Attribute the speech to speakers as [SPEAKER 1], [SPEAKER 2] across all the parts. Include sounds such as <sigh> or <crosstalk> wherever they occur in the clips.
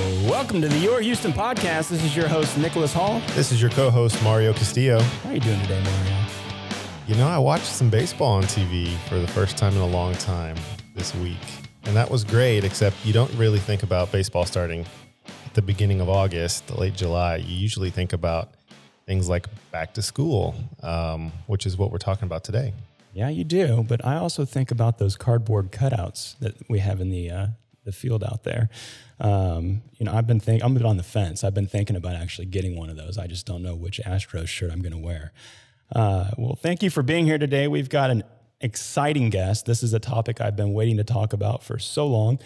[SPEAKER 1] Welcome to the Your Houston podcast. This is your host, Nicholas Hall.
[SPEAKER 2] This is your co host, Mario Castillo.
[SPEAKER 1] How are you doing today, Mario?
[SPEAKER 2] You know, I watched some baseball on TV for the first time in a long time this week, and that was great, except you don't really think about baseball starting at the beginning of August, the late July. You usually think about things like back to school, um, which is what we're talking about today.
[SPEAKER 1] Yeah, you do. But I also think about those cardboard cutouts that we have in the uh, the field out there. Um, you know, I've been thinking. I'm on the fence. I've been thinking about actually getting one of those. I just don't know which Astros shirt I'm going to wear. Uh, well, thank you for being here today. We've got an exciting guest. This is a topic I've been waiting to talk about for so long.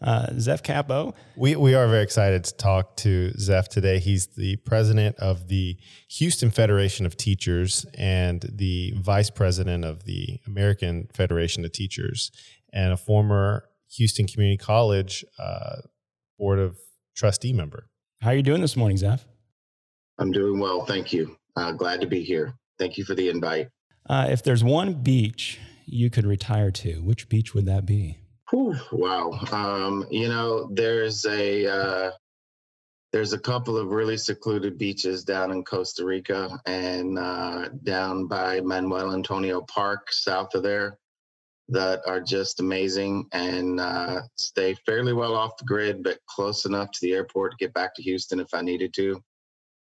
[SPEAKER 1] Uh, Capo.
[SPEAKER 2] We, we are very excited to talk to Zeph today. He's the president of the Houston Federation of Teachers and the vice president of the American Federation of Teachers and a former Houston Community College uh, Board of Trustee member.
[SPEAKER 1] How are you doing this morning, Zeph?
[SPEAKER 3] I'm doing well. Thank you. Uh, glad to be here. Thank you for the invite.
[SPEAKER 1] Uh, if there's one beach you could retire to, which beach would that be?
[SPEAKER 3] Whew, wow. Um, you know, there's a uh, there's a couple of really secluded beaches down in Costa Rica and uh, down by Manuel Antonio Park, south of there, that are just amazing and uh, stay fairly well off the grid, but close enough to the airport to get back to Houston if I needed to.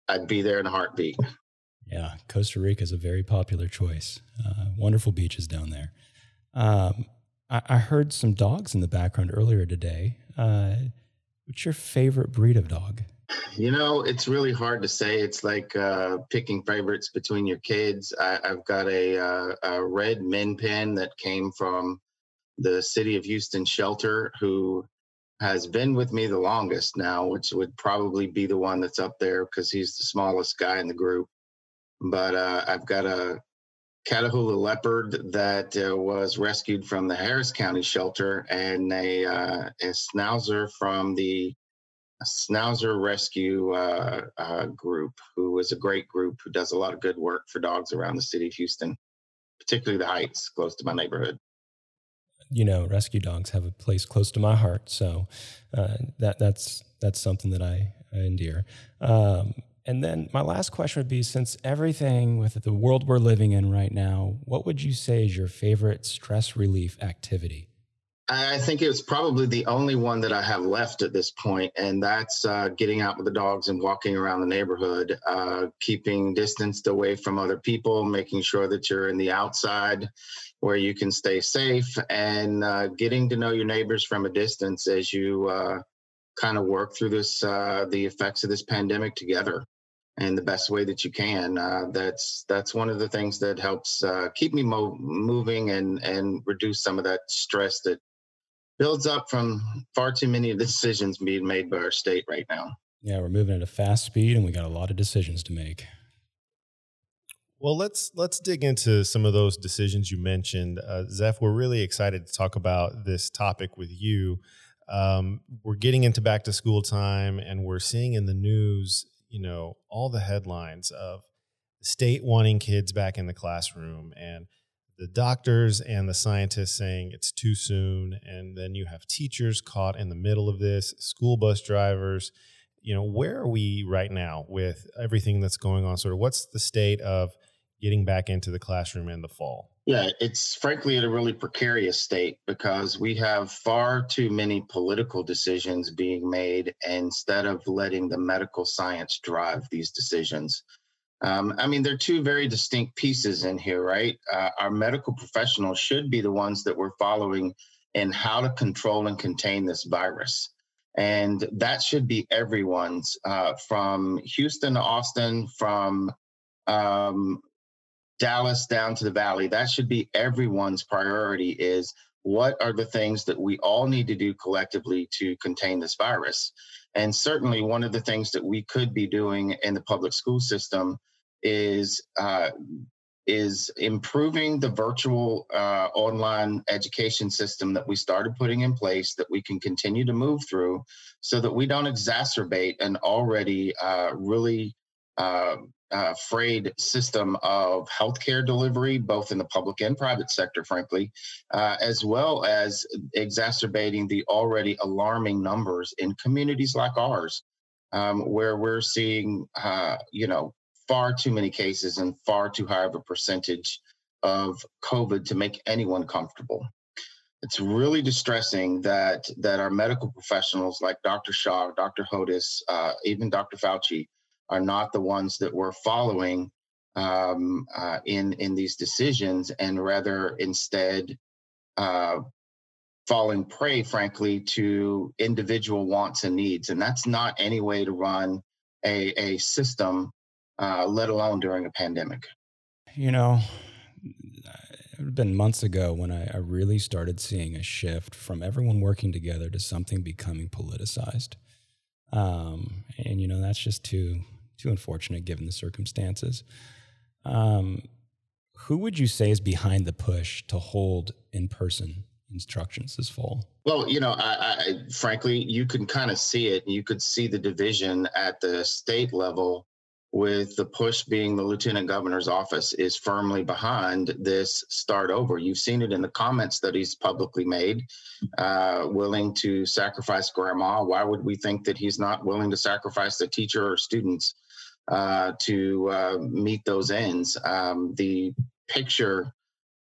[SPEAKER 3] I'd be there in a heartbeat.
[SPEAKER 1] Yeah, Costa Rica is a very popular choice. Uh, wonderful beaches down there. Um, I, I, heard some dogs in the background earlier today. Uh, what's your favorite breed of dog?
[SPEAKER 3] You know, it's really hard to say. It's like uh, picking favorites between your kids. I, have got a, uh, a red min pin that came from the city of Houston shelter, who has been with me the longest now, which would probably be the one that's up there because he's the smallest guy in the group. But uh, I've got a Catahoula leopard that uh, was rescued from the Harris County shelter and a, uh, a schnauzer from the Schnauzer Rescue uh, uh, group, who is a great group who does a lot of good work for dogs around the city of Houston, particularly the Heights, close to my neighborhood.
[SPEAKER 1] You know, rescue dogs have a place close to my heart, so uh, that that's that's something that I, I endear. Um, and then my last question would be since everything with the world we're living in right now, what would you say is your favorite stress relief activity?
[SPEAKER 3] I think it's probably the only one that I have left at this point, and that's uh, getting out with the dogs and walking around the neighborhood, uh, keeping distanced away from other people, making sure that you're in the outside where you can stay safe, and uh, getting to know your neighbors from a distance as you uh, kind of work through this uh, the effects of this pandemic together in the best way that you can. Uh, that's that's one of the things that helps uh, keep me mo- moving and and reduce some of that stress that builds up from far too many of the decisions being made by our state right now.
[SPEAKER 1] Yeah, we're moving at a fast speed, and we got a lot of decisions to make.
[SPEAKER 2] Well, let's let's dig into some of those decisions you mentioned, uh, Zeph. We're really excited to talk about this topic with you. Um, we're getting into back to school time, and we're seeing in the news, you know, all the headlines of the state wanting kids back in the classroom and the doctors and the scientists saying it's too soon and then you have teachers caught in the middle of this school bus drivers. You know where are we right now with everything that's going on? Sort of what's the state of getting back into the classroom in the fall?
[SPEAKER 3] Yeah it's frankly at a really precarious state because we have far too many political decisions being made instead of letting the medical science drive these decisions um, I mean, there are two very distinct pieces in here, right? Uh, our medical professionals should be the ones that we're following in how to control and contain this virus. And that should be everyone's uh, from Houston to Austin, from um, Dallas down to the Valley. That should be everyone's priority is what are the things that we all need to do collectively to contain this virus? And certainly, one of the things that we could be doing in the public school system is uh, is improving the virtual uh, online education system that we started putting in place that we can continue to move through so that we don't exacerbate an already uh, really uh, uh, frayed system of healthcare delivery, both in the public and private sector, frankly, uh, as well as exacerbating the already alarming numbers in communities like ours, um, where we're seeing, uh, you know, far too many cases and far too high of a percentage of COVID to make anyone comfortable. It's really distressing that that our medical professionals like Dr. Shah, Dr. Hotez, uh, even Dr. Fauci are not the ones that we're following um, uh, in in these decisions, and rather instead uh, falling prey, frankly, to individual wants and needs, and that's not any way to run a a system, uh, let alone during a pandemic.
[SPEAKER 1] You know, it had been months ago when I, I really started seeing a shift from everyone working together to something becoming politicized. Um, and you know that's just too too unfortunate given the circumstances. Um, who would you say is behind the push to hold in person instructions this fall?
[SPEAKER 3] Well, you know, I, I, frankly, you can kind of see it. You could see the division at the state level with the push being the lieutenant governor's office is firmly behind this start over. You've seen it in the comments that he's publicly made, uh, willing to sacrifice grandma. Why would we think that he's not willing to sacrifice the teacher or students uh, to uh, meet those ends? Um, the picture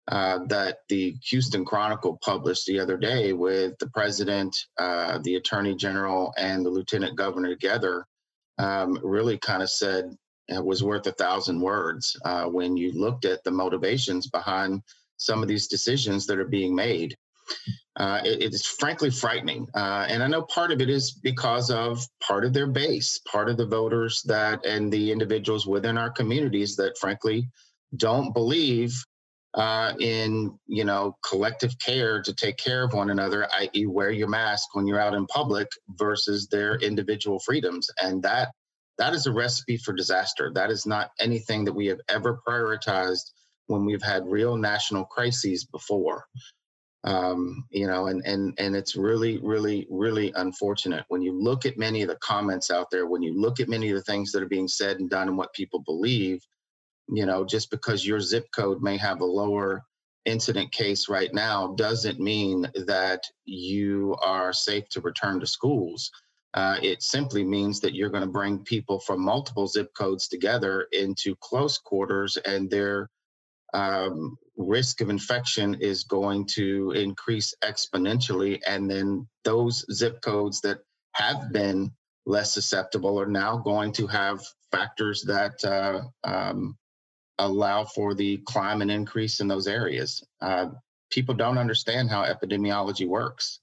[SPEAKER 3] uh, that the Houston Chronicle published the other day with the president, uh, the attorney general, and the lieutenant governor together um, really kind of said it was worth a thousand words uh, when you looked at the motivations behind some of these decisions that are being made. Uh, it, it's frankly frightening. Uh, and I know part of it is because of part of their base, part of the voters that and the individuals within our communities that frankly don't believe uh, in you know collective care to take care of one another, i.e., wear your mask when you're out in public versus their individual freedoms, and that that is a recipe for disaster. That is not anything that we have ever prioritized when we've had real national crises before. Um, you know, and and and it's really, really, really unfortunate when you look at many of the comments out there. When you look at many of the things that are being said and done, and what people believe you know, just because your zip code may have a lower incident case right now doesn't mean that you are safe to return to schools. Uh, it simply means that you're going to bring people from multiple zip codes together into close quarters, and their um, risk of infection is going to increase exponentially. And then those zip codes that have been less susceptible are now going to have factors that uh, um, allow for the climate increase in those areas. Uh, people don't understand how epidemiology works.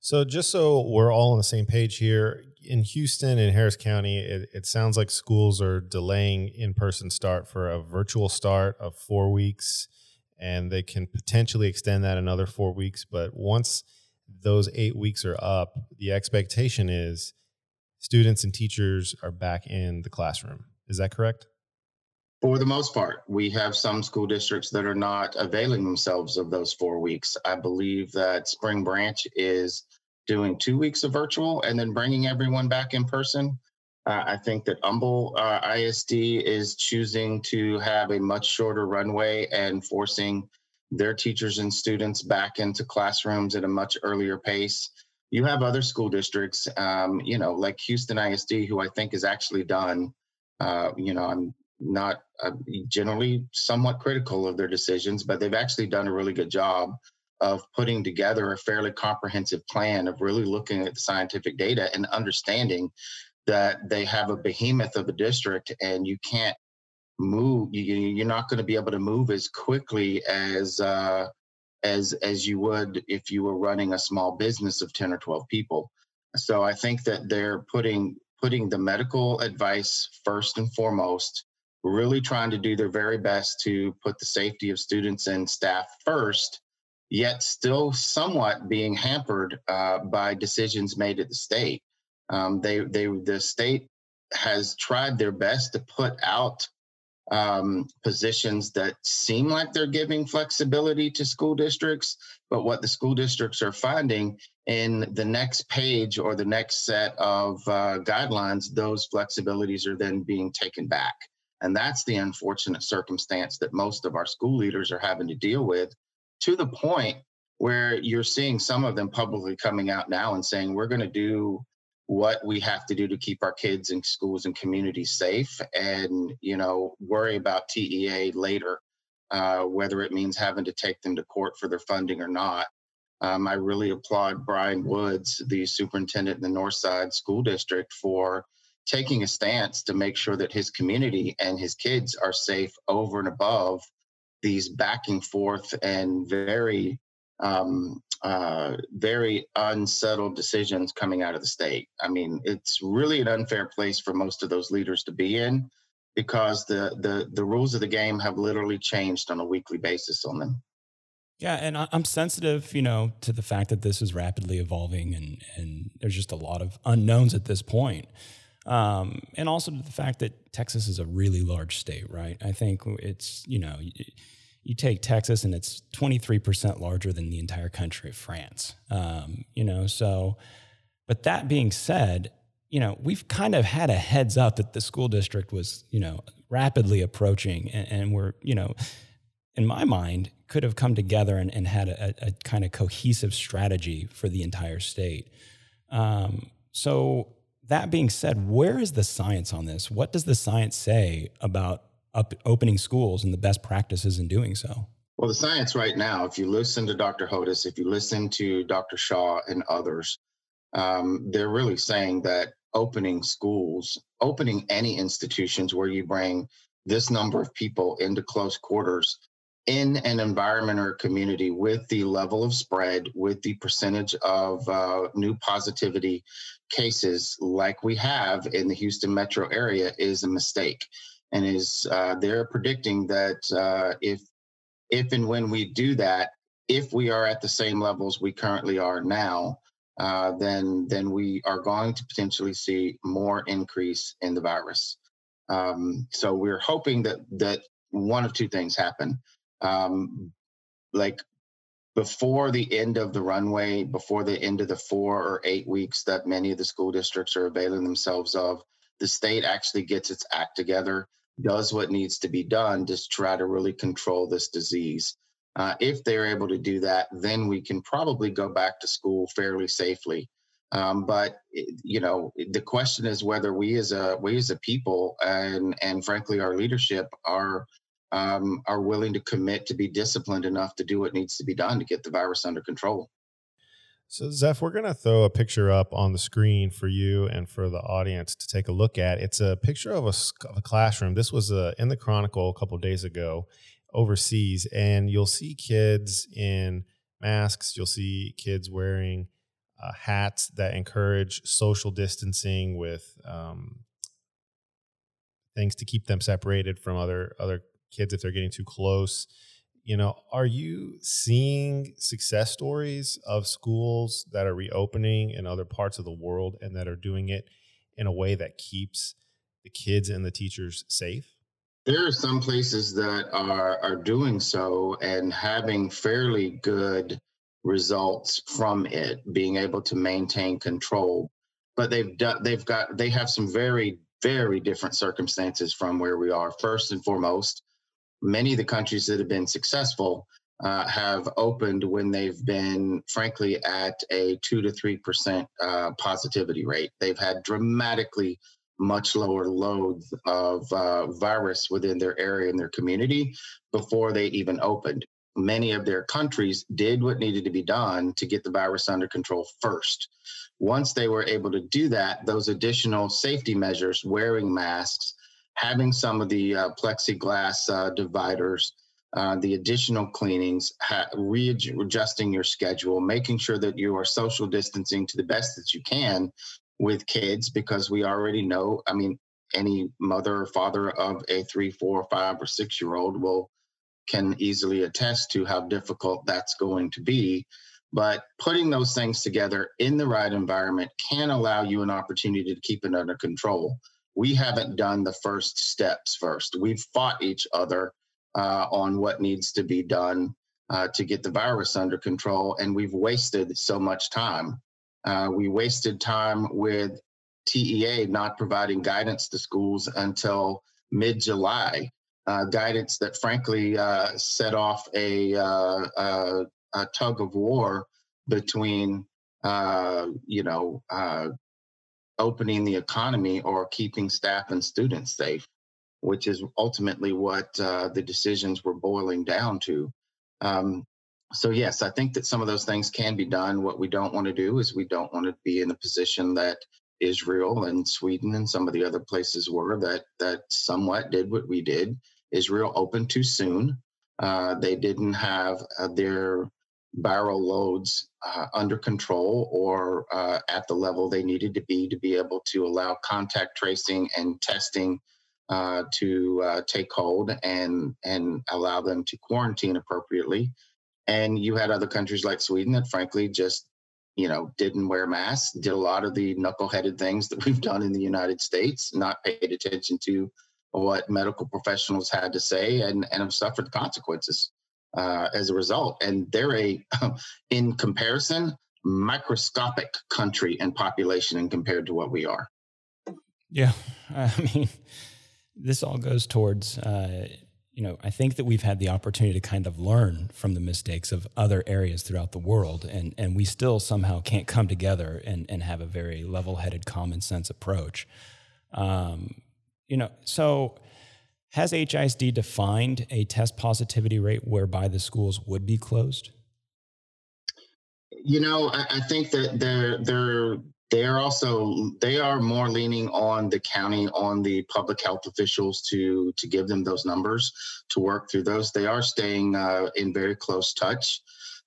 [SPEAKER 2] So, just so we're all on the same page here, in Houston and Harris County, it, it sounds like schools are delaying in person start for a virtual start of four weeks, and they can potentially extend that another four weeks. But once those eight weeks are up, the expectation is students and teachers are back in the classroom. Is that correct?
[SPEAKER 3] For the most part, we have some school districts that are not availing themselves of those four weeks. I believe that Spring Branch is doing two weeks of virtual and then bringing everyone back in person. Uh, I think that Humble uh, ISD is choosing to have a much shorter runway and forcing their teachers and students back into classrooms at a much earlier pace. You have other school districts, um, you know, like Houston ISD, who I think is actually done. Uh, you know, I'm not uh, generally somewhat critical of their decisions, but they've actually done a really good job of putting together a fairly comprehensive plan of really looking at the scientific data and understanding that they have a behemoth of a district and you can't move you, are not going to be able to move as quickly as uh, as as you would if you were running a small business of 10 or 12 people. So i think that they're putting putting the medical advice first and foremost really trying to do their very best to put the safety of students and staff first, yet still somewhat being hampered uh, by decisions made at the state. Um, they, they, the state has tried their best to put out um, positions that seem like they're giving flexibility to school districts, but what the school districts are finding in the next page or the next set of uh, guidelines, those flexibilities are then being taken back. And that's the unfortunate circumstance that most of our school leaders are having to deal with to the point where you're seeing some of them publicly coming out now and saying, we're going to do what we have to do to keep our kids in schools and communities safe and, you know, worry about TEA later, uh, whether it means having to take them to court for their funding or not. Um, I really applaud Brian Woods, the superintendent in the Northside School District, for taking a stance to make sure that his community and his kids are safe over and above these backing forth and very um, uh, very unsettled decisions coming out of the state. I mean, it's really an unfair place for most of those leaders to be in because the the the rules of the game have literally changed on a weekly basis on them.
[SPEAKER 1] Yeah, and I'm sensitive, you know, to the fact that this is rapidly evolving, and and there's just a lot of unknowns at this point, um, and also the fact that Texas is a really large state, right? I think it's you know. You take Texas and it's 23% larger than the entire country of France. Um, you know, so, but that being said, you know, we've kind of had a heads up that the school district was, you know, rapidly approaching and, and we're, you know, in my mind, could have come together and, and had a, a, kind of cohesive strategy for the entire state. Um, so, that being said, where is the science on this? What does the science say about up, opening schools and the best practices in doing so?
[SPEAKER 3] Well, the science right now, if you listen to Dr. Hotez, if you listen to Dr. Shah and others, um, they're really saying that opening schools, opening any institutions where you bring this number of people into close quarters in an environment or a community with the level of spread, with the percentage of uh, new positivity cases like we have in the Houston metro area is a mistake. And is uh, they're predicting that uh, if if and when we do that, if we are at the same levels we currently are now, uh, then then we are going to potentially see more increase in the virus. Um, so we're hoping that that one of two things happen um, like before the end of the runway, before the end of the four or eight weeks that many of the school districts are availing themselves of, the state actually gets its act together, does what needs to be done to try to really control this disease. Uh, if they're able to do that, then we can probably go back to school fairly safely. Um, but you know, the question is whether we as a we as a people and and frankly our leadership are um, are willing to commit to be disciplined enough to do what needs to be done to get the virus under control.
[SPEAKER 2] So, Zeph, we're going to throw a picture up on the screen for you and for the audience to take a look at. It's a picture of a, of a classroom. This was uh, in the Chronicle a couple days ago overseas, and you'll see kids in masks. You'll see kids wearing uh, hats that encourage social distancing with um, things to keep them separated from other other kids if they're getting too close. You know, are you seeing success stories of schools that are reopening in other parts of the world and that are doing it in a way that keeps the kids and the teachers safe?
[SPEAKER 3] There are some places that are are doing so and having fairly good results from it, being able to maintain control. But they've done they've got they have some very very different circumstances from where we are. First and foremost, many of the countries that have been successful uh, have opened when they've been, frankly, at a two to three percent uh, positivity rate. They've had dramatically much lower loads of uh, virus within their area and their community before they even opened. Many of their countries did what needed to be done to get the virus under control first. Once they were able to do that, those additional safety measures, wearing masks, having some of the uh, plexiglass uh, dividers, uh, the additional cleanings, ha- readjusting your schedule, making sure that you are social distancing to the best that you can with kids, because we already know, I mean, any mother or father of a three, four, five, or six year old will can easily attest to how difficult that's going to be. But putting those things together in the right environment can allow you an opportunity to keep it under control we haven't done the first steps first. We've fought each other uh, on what needs to be done uh, to get the virus under control, and we've wasted so much time. Uh, we wasted time with TEA not providing guidance to schools until mid July. Uh, guidance that frankly uh, set off a, uh, a, a, tug of war between, you know, opening the economy or keeping staff and students safe, which is ultimately what uh, the decisions were boiling down to. Um, so yes, I think that some of those things can be done. What we don't want to do is we don't want to be in a position that Israel and Sweden and some of the other places were that that somewhat did what we did. Israel opened too soon. Uh, they didn't have uh, their viral loads uh, under control or uh, at the level they needed to be to be able to allow contact tracing and testing uh, to uh, take hold and and allow them to quarantine appropriately. And you had other countries like Sweden that, frankly, just you know, didn't wear masks, did a lot of the knuckleheaded things that <laughs> we've done in the United States, not paid attention to what medical professionals had to say, and, and have suffered the consequences uh, as a result. And they're a, <laughs> in comparison, microscopic country and population and compared to what we are.
[SPEAKER 1] Yeah. <laughs> I mean, this all goes towards uh, you know, I think that we've had the opportunity to kind of learn from the mistakes of other areas throughout the world, and and we still somehow can't come together and and have a very level-headed, common sense approach. Um, you know, so has HISD defined a test positivity rate whereby the schools would be closed?
[SPEAKER 3] You know, I, I think that they're they're they are also they are more leaning on the county on the public health officials to to give them those numbers to work through those they are staying uh, in very close touch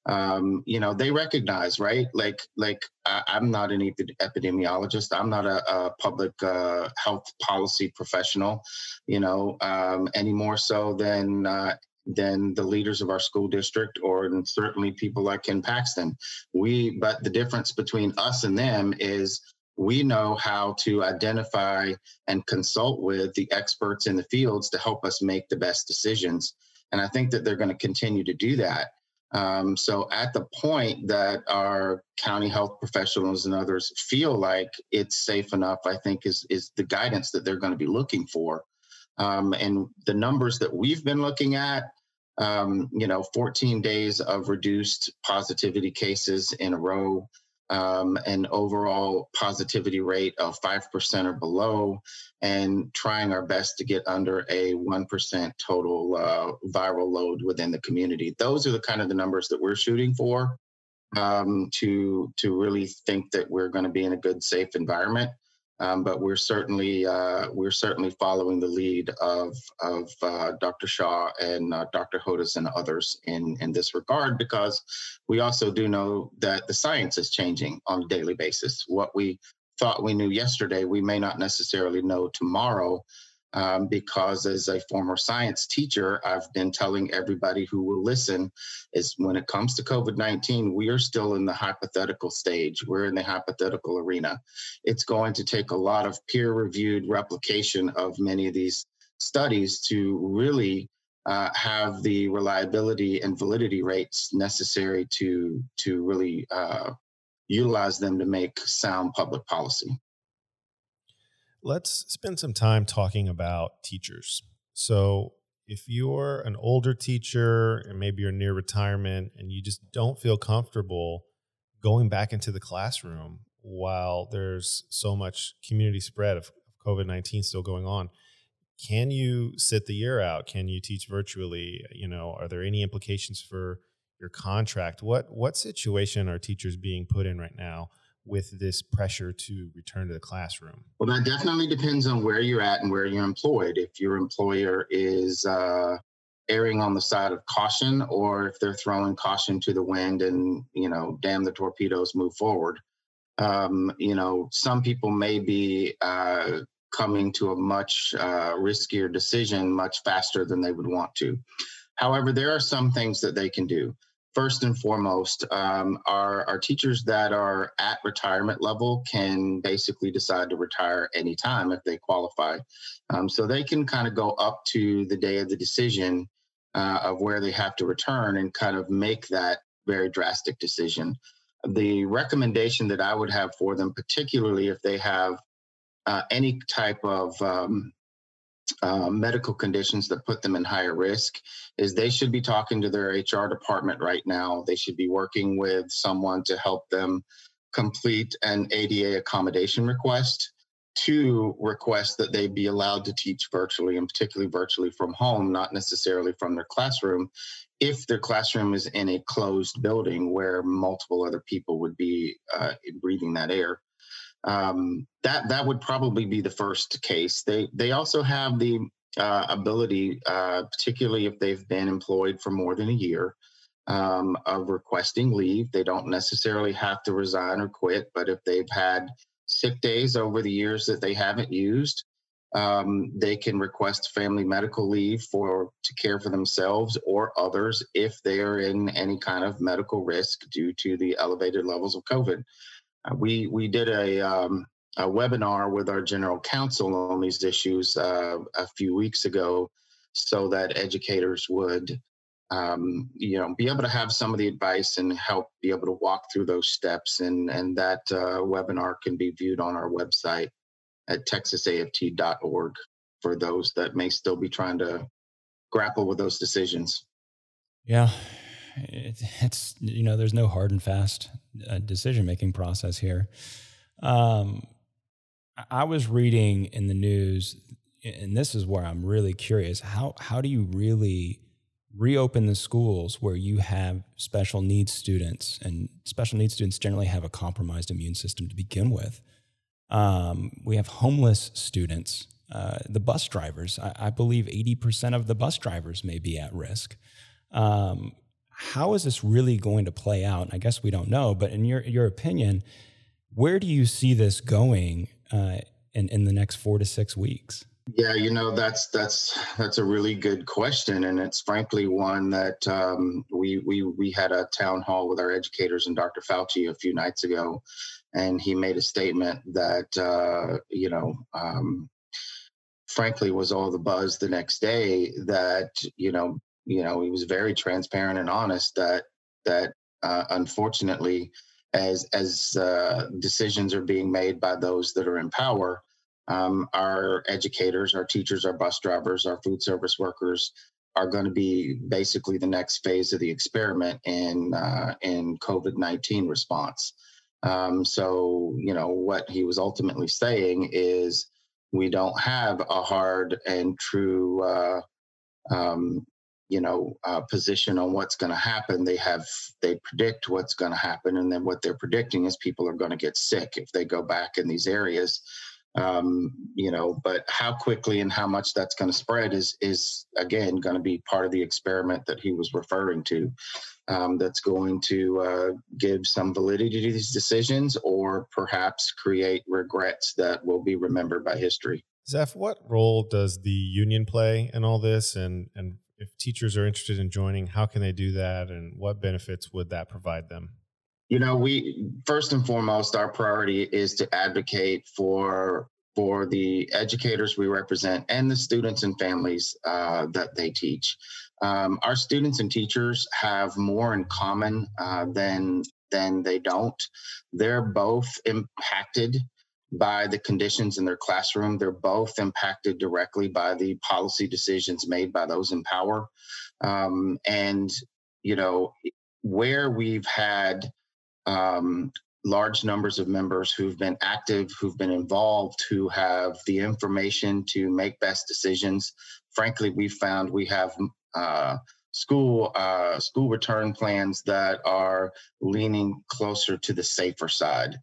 [SPEAKER 3] um, you know they recognize right like like I, am not an epidemiologist i'm not a, a public uh, health policy professional you know um, any more so than uh, than the leaders of our school district or certainly people like Ken Paxton. We, but the difference between us and them is we know how to identify and consult with the experts in the fields to help us make the best decisions. And I think that they're going to continue to do that. Um, so at the point that our county health professionals and others feel like it's safe enough, I think is is the guidance that they're going to be looking for. Um, and the numbers that we've been looking at um, you know, 14 days of reduced positivity cases in a row, um, an overall positivity rate of 5% or below, and trying our best to get under a 1% total uh, viral load within the community. Those are the kind of the numbers that we're shooting for um, to, to really think that we're going to be in a good, safe environment. Um, but we're certainly uh, we're certainly following the lead of of uh, Dr. Shah and uh, Dr. Hotez and others in in this regard because we also do know that the science is changing on a daily basis. What we thought we knew yesterday, we may not necessarily know tomorrow um, because as a former science teacher, I've been telling everybody who will listen is when it comes to COVID 19, we are still in the hypothetical stage. We're in the hypothetical arena. It's going to take a lot of peer reviewed replication of many of these studies to really uh, have the reliability and validity rates necessary to to really uh, utilize them to make sound public policy
[SPEAKER 2] let's spend some time talking about teachers. So, if you're an older teacher and maybe you're near retirement and you just don't feel comfortable going back into the classroom while there's so much community spread of COVID 19 still going on, can you sit the year out? Can you teach virtually? You know, are there any implications for your contract? What what situation are teachers being put in right now with this pressure to return to the classroom?
[SPEAKER 3] Well, that definitely depends on where you're at and where you're employed. If your employer is uh, erring on the side of caution, or if they're throwing caution to the wind and, you know, damn the torpedoes, move forward. Um, you know, some people may be uh, coming to a much uh, riskier decision much faster than they would want to. However, there are some things that they can do first and foremost, um, our, our teachers that are at retirement level can basically decide to retire anytime if they qualify. Um, so they can kind of go up to the day of the decision uh, of where they have to return and kind of make that very drastic decision. The recommendation that I would have for them, particularly if they have uh, any type of um, uh, medical conditions that put them in higher risk is they should be talking to their hr department right now. They should be working with someone to help them complete an ada accommodation request to request that they be allowed to teach virtually and particularly virtually from home not necessarily from their classroom if their classroom is in a closed building where multiple other people would be uh, breathing that air um, that that would probably be the first case. They they also have the uh, ability, uh, particularly if they've been employed for more than a year, um, of requesting leave. They don't necessarily have to resign or quit, but if they've had sick days over the years that they haven't used, um, they can request family medical leave for to care for themselves or others if they are in any kind of medical risk due to the elevated levels of COVID. Uh, we we did a, um, a webinar with our general counsel on these issues uh, a few weeks ago, so that educators would, um, you know, be able to have some of the advice and help be able to walk through those steps. And and that uh, webinar can be viewed on our website at texasaft.org for those that may still be trying to grapple with those decisions.
[SPEAKER 1] Yeah, it, it's you know there's no hard and fast uh, decision making process here. Um, I was reading in the news, and this is where I'm really curious how how do you really reopen the schools where you have special needs students and special needs students generally have a compromised immune system to begin with. Um, we have homeless students. Uh, the bus drivers, I, I, believe 80% of the bus drivers may be at risk. Um, how is this really going to play out? I guess we don't know, but in your your opinion, where do you see this going uh, in in the next four to six weeks?
[SPEAKER 3] Yeah, you know that's that's that's a really good question, and it's frankly one that um, we we we had a town hall with our educators and Dr. Fauci a few nights ago, and he made a statement that uh, you know um, frankly was all the buzz the next day that you know you know, he was very transparent and honest that that uh, unfortunately, as as uh, decisions are being made by those that are in power, um, our educators, our teachers, our bus drivers, our food service workers are going to be basically the next phase of the experiment in uh, in COVID nineteen response. Um, so you know what he was ultimately saying is we don't have a hard and true uh, um, you know uh, position on what's going to happen. They have they predict what's going to happen and then what they're predicting is people are going to get sick if they go back in these areas. Um, you know but how quickly and how much that's going to spread is is again going to be part of the experiment that he was referring to um, that's going to uh, give some validity to these decisions or perhaps create regrets that will be remembered by history.
[SPEAKER 2] Zeph, what role does the union play in all this? And and if teachers are interested in joining, how can they do that and what benefits would that provide them?
[SPEAKER 3] You know, we first and foremost, our priority is to advocate for for the educators we represent and the students and families uh, that they teach. Um, our students and teachers have more in common uh, than than they don't. They're both impacted by the conditions in their classroom. They're both impacted directly by the policy decisions made by those in power. Um, and, you know, where we've had um, large numbers of members who've been active, who've been involved, who have the information to make best decisions, frankly, we found we have uh, school uh, school return plans that are leaning closer to the safer side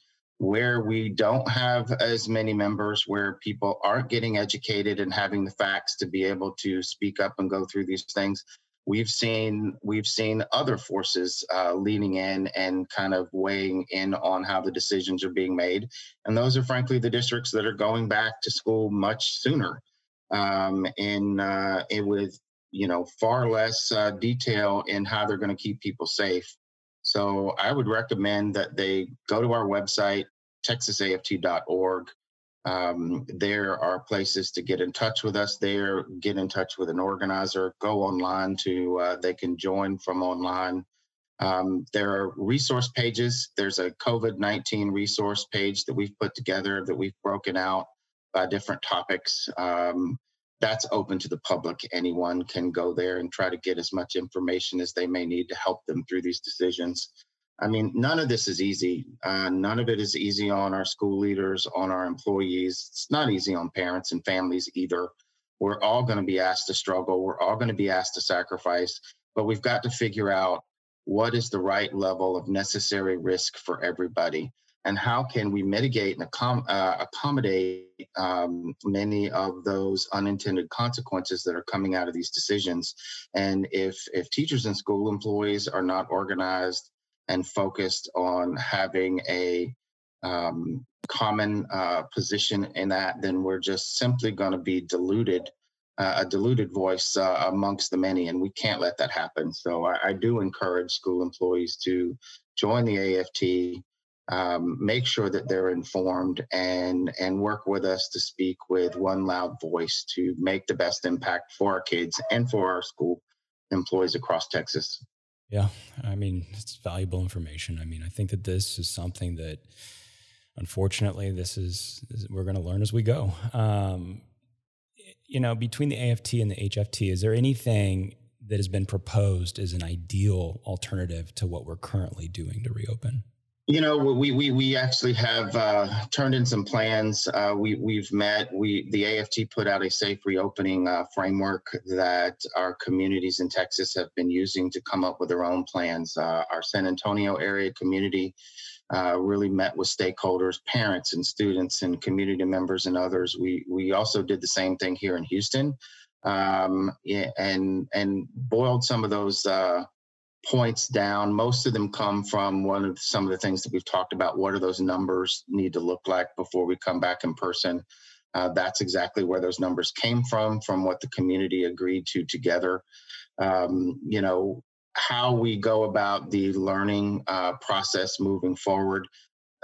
[SPEAKER 3] where we don't have as many members, where people aren't getting educated and having the facts to be able to speak up and go through these things, we've seen we've seen other forces uh, leaning in and kind of weighing in on how the decisions are being made, and those are frankly the districts that are going back to school much sooner, um, in, uh, in with you know far less uh, detail in how they're going to keep people safe. So I would recommend that they go to our website, texasaft.org. Um, there are places to get in touch with us there, get in touch with an organizer, go online to, uh, they can join from online. Um, there are resource pages. There's a COVID 19 resource page that we've put together that we've broken out by different topics. Um, that's open to the public. Anyone can go there and try to get as much information as they may need to help them through these decisions. I mean, none of this is easy. Uh, none of it is easy on our school leaders, on our employees. It's not easy on parents and families either. We're all going to be asked to struggle. We're all going to be asked to sacrifice, but we've got to figure out what is the right level of necessary risk for everybody and how can we mitigate and accom- uh, accommodate um, many of those unintended consequences that are coming out of these decisions and if if teachers and school employees are not organized and focused on having a um, common uh, position in that then we're just simply going to be diluted uh, a diluted voice uh, amongst the many, and we can't let that happen. So I, I do encourage school employees to join the AFT, um, make sure that they're informed, and and work with us to speak with one loud voice to make the best impact for our kids and for our school employees across Texas.
[SPEAKER 1] Yeah, I mean it's valuable information. I mean I think that this is something that unfortunately this is, we're going to learn as we go. Um, you know, between the AFT and the HFT, is there anything that has been proposed as an ideal alternative to what we're currently doing to reopen?
[SPEAKER 3] You know, we we we actually have uh, turned in some plans. Uh, we we've met. We the AFT put out a safe reopening uh, framework that our communities in Texas have been using to come up with their own plans. Uh, our San Antonio area community uh, really met with stakeholders, parents and students and community members and others. We we also did the same thing here in Houston, um, and and boiled some of those uh, points down. Most of them come from one of some of the things that we've talked about. What do those numbers need to look like before we come back in person? Uh, that's exactly where those numbers came from, from what the community agreed to together. Um, you know, how we go about the learning uh, process moving forward.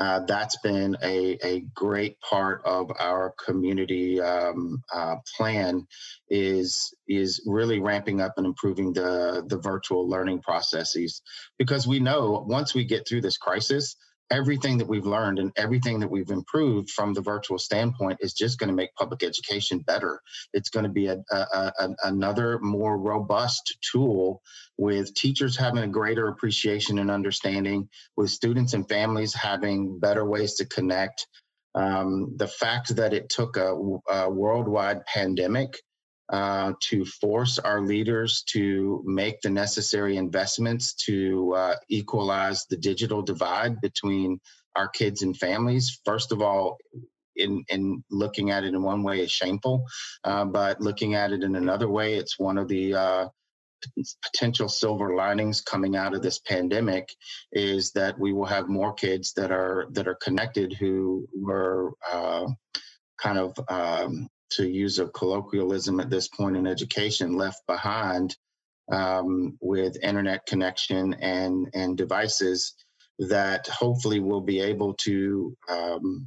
[SPEAKER 3] Uh, that's been a, a great part of our community um, uh, plan is is really ramping up and improving the the virtual learning processes. Because we know once we get through this crisis everything that we've learned and everything that we've improved from the virtual standpoint is just going to make public education better. It's going to be a, a, a, another more robust tool with teachers having a greater appreciation and understanding, with students and families having better ways to connect. Um, the fact that it took a, a worldwide pandemic uh, to force our leaders to make the necessary investments to uh, equalize the digital divide between our kids and families. First of all, in, in looking at it in one way is shameful, uh, but looking at it in another way, it's one of the uh, potential silver linings coming out of this pandemic is that we will have more kids that are that are connected who were uh, kind of um, to use a colloquialism at this point in education, left behind um, with internet connection and and devices that hopefully will be able to um,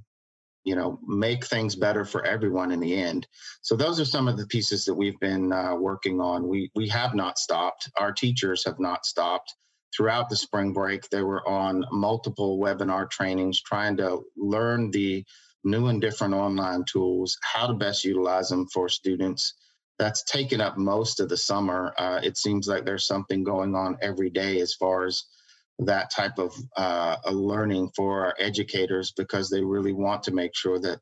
[SPEAKER 3] you know make things better for everyone in the end. So those are some of the pieces that we've been uh, working on. We we have not stopped. Our teachers have not stopped. Throughout the spring break they were on multiple webinar trainings trying to learn the new and different online tools, how to best utilize them for students. That's taken up most of the summer. Uh, it seems like there's something going on every day as far as that type of uh, learning for our educators because they really want to make sure that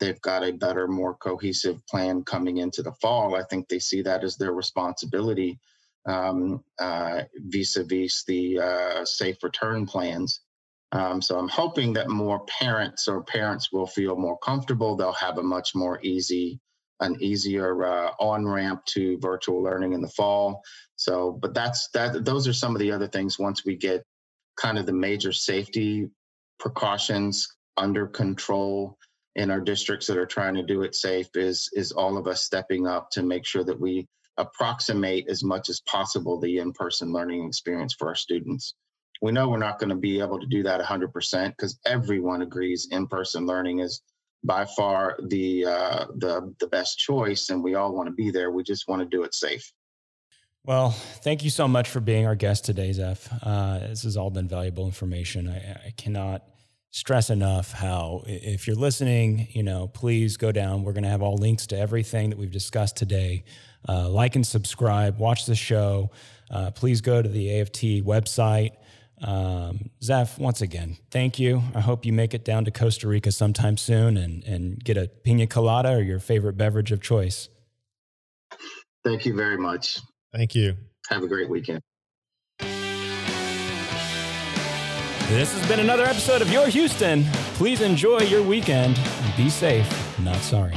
[SPEAKER 3] they've got a better, more cohesive plan coming into the fall. I think they see that as their responsibility um, uh, vis-a-vis the uh, safe return plans. Um, so I'm hoping that more parents or parents will feel more comfortable. They'll have a much more easy, an easier uh, on ramp to virtual learning in the fall. So, but that's that. Those are some of the other things. Once we get kind of the major safety precautions under control in our districts that are trying to do it safe, is is all of us stepping up to make sure that we approximate as much as possible the in-person learning experience for our students. We know we're not going to be able to do that 100% because everyone agrees in-person learning is by far the uh, the the best choice, and we all want to be there. We just want to do it safe.
[SPEAKER 1] Well, thank you so much for being our guest today, Zeph. Uh, this has all been valuable information. I, I cannot stress enough how if you're listening, you know, please go down. We're going to have all links to everything that we've discussed today. Uh, like and subscribe. Watch the show. Uh, please go to the AFT website. Um, Zeph, once again, thank you. I hope you make it down to Costa Rica sometime soon and, and get a pina colada or your favorite beverage of choice.
[SPEAKER 3] Thank you very much.
[SPEAKER 2] Thank you.
[SPEAKER 3] Have a great weekend.
[SPEAKER 1] This has been another episode of Your Houston. Please enjoy your weekend and be safe, not sorry.